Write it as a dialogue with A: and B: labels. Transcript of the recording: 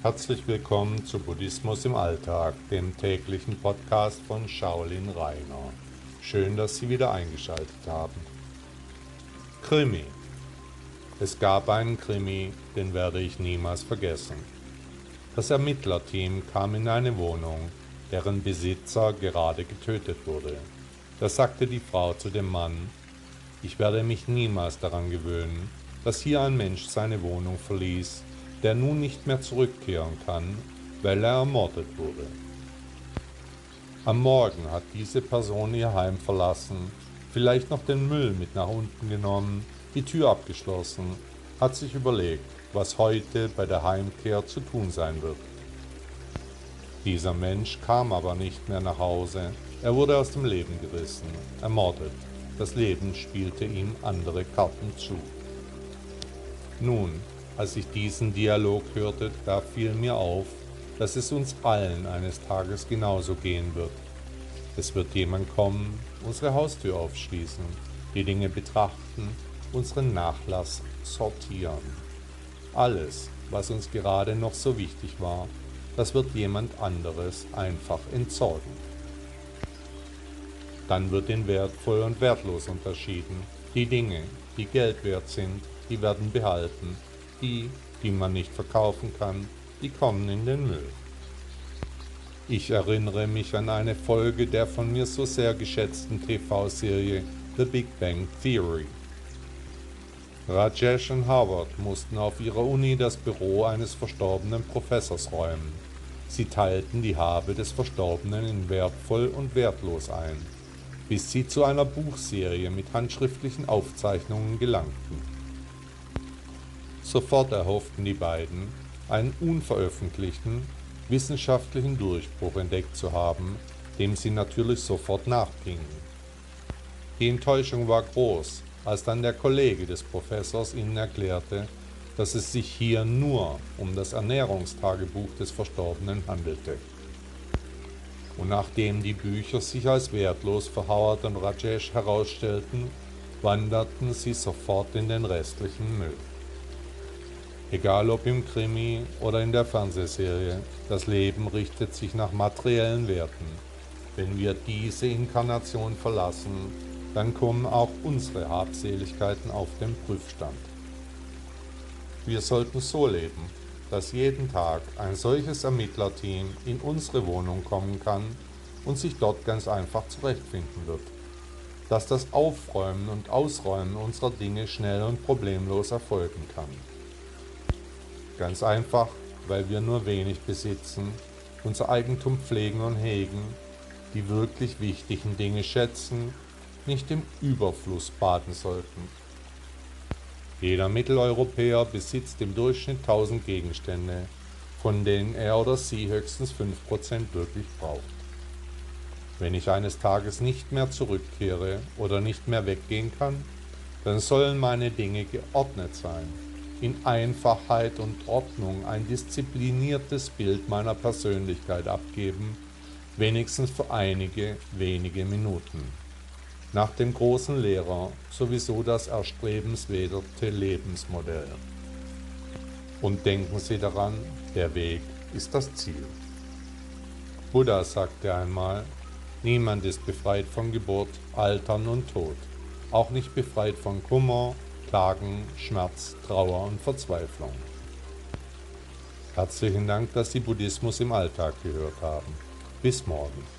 A: Herzlich willkommen zu Buddhismus im Alltag, dem täglichen Podcast von Shaolin Rainer. Schön, dass Sie wieder eingeschaltet haben. Krimi. Es gab einen Krimi, den werde ich niemals vergessen. Das Ermittlerteam kam in eine Wohnung, deren Besitzer gerade getötet wurde. Da sagte die Frau zu dem Mann, ich werde mich niemals daran gewöhnen, dass hier ein Mensch seine Wohnung verließ, der nun nicht mehr zurückkehren kann, weil er ermordet wurde. Am Morgen hat diese Person ihr Heim verlassen, vielleicht noch den Müll mit nach unten genommen, die Tür abgeschlossen, hat sich überlegt, was heute bei der Heimkehr zu tun sein wird. Dieser Mensch kam aber nicht mehr nach Hause, er wurde aus dem Leben gerissen, ermordet. Das Leben spielte ihm andere Karten zu. Nun, als ich diesen Dialog hörte, da fiel mir auf, dass es uns allen eines Tages genauso gehen wird. Es wird jemand kommen, unsere Haustür aufschließen, die Dinge betrachten, unseren Nachlass sortieren. Alles, was uns gerade noch so wichtig war, das wird jemand anderes einfach entsorgen. Dann wird in wertvoll und wertlos unterschieden. Die Dinge, die Geld wert sind, die werden behalten die, die man nicht verkaufen kann, die kommen in den Müll. Ich erinnere mich an eine Folge der von mir so sehr geschätzten TV-Serie The Big Bang Theory. Rajesh und Howard mussten auf ihrer Uni das Büro eines verstorbenen Professors räumen. Sie teilten die Habe des Verstorbenen in wertvoll und wertlos ein, bis sie zu einer Buchserie mit handschriftlichen Aufzeichnungen gelangten. Sofort erhofften die beiden, einen unveröffentlichten, wissenschaftlichen Durchbruch entdeckt zu haben, dem sie natürlich sofort nachgingen. Die Enttäuschung war groß, als dann der Kollege des Professors ihnen erklärte, dass es sich hier nur um das Ernährungstagebuch des Verstorbenen handelte. Und nachdem die Bücher sich als wertlos für Howard und Rajesh herausstellten, wanderten sie sofort in den restlichen Müll. Egal ob im Krimi oder in der Fernsehserie, das Leben richtet sich nach materiellen Werten. Wenn wir diese Inkarnation verlassen, dann kommen auch unsere Habseligkeiten auf den Prüfstand. Wir sollten so leben, dass jeden Tag ein solches Ermittlerteam in unsere Wohnung kommen kann und sich dort ganz einfach zurechtfinden wird. Dass das Aufräumen und Ausräumen unserer Dinge schnell und problemlos erfolgen kann. Ganz einfach, weil wir nur wenig besitzen, unser Eigentum pflegen und hegen, die wirklich wichtigen Dinge schätzen, nicht im Überfluss baden sollten. Jeder Mitteleuropäer besitzt im Durchschnitt 1000 Gegenstände, von denen er oder sie höchstens 5% wirklich braucht. Wenn ich eines Tages nicht mehr zurückkehre oder nicht mehr weggehen kann, dann sollen meine Dinge geordnet sein in Einfachheit und Ordnung ein diszipliniertes Bild meiner Persönlichkeit abgeben, wenigstens für einige wenige Minuten. Nach dem großen Lehrer sowieso das erstrebenswerte Lebensmodell. Und denken Sie daran, der Weg ist das Ziel. Buddha sagte einmal, niemand ist befreit von Geburt, Altern und Tod, auch nicht befreit von Kummer, Klagen, Schmerz, Trauer und Verzweiflung. Herzlichen Dank, dass Sie Buddhismus im Alltag gehört haben. Bis morgen.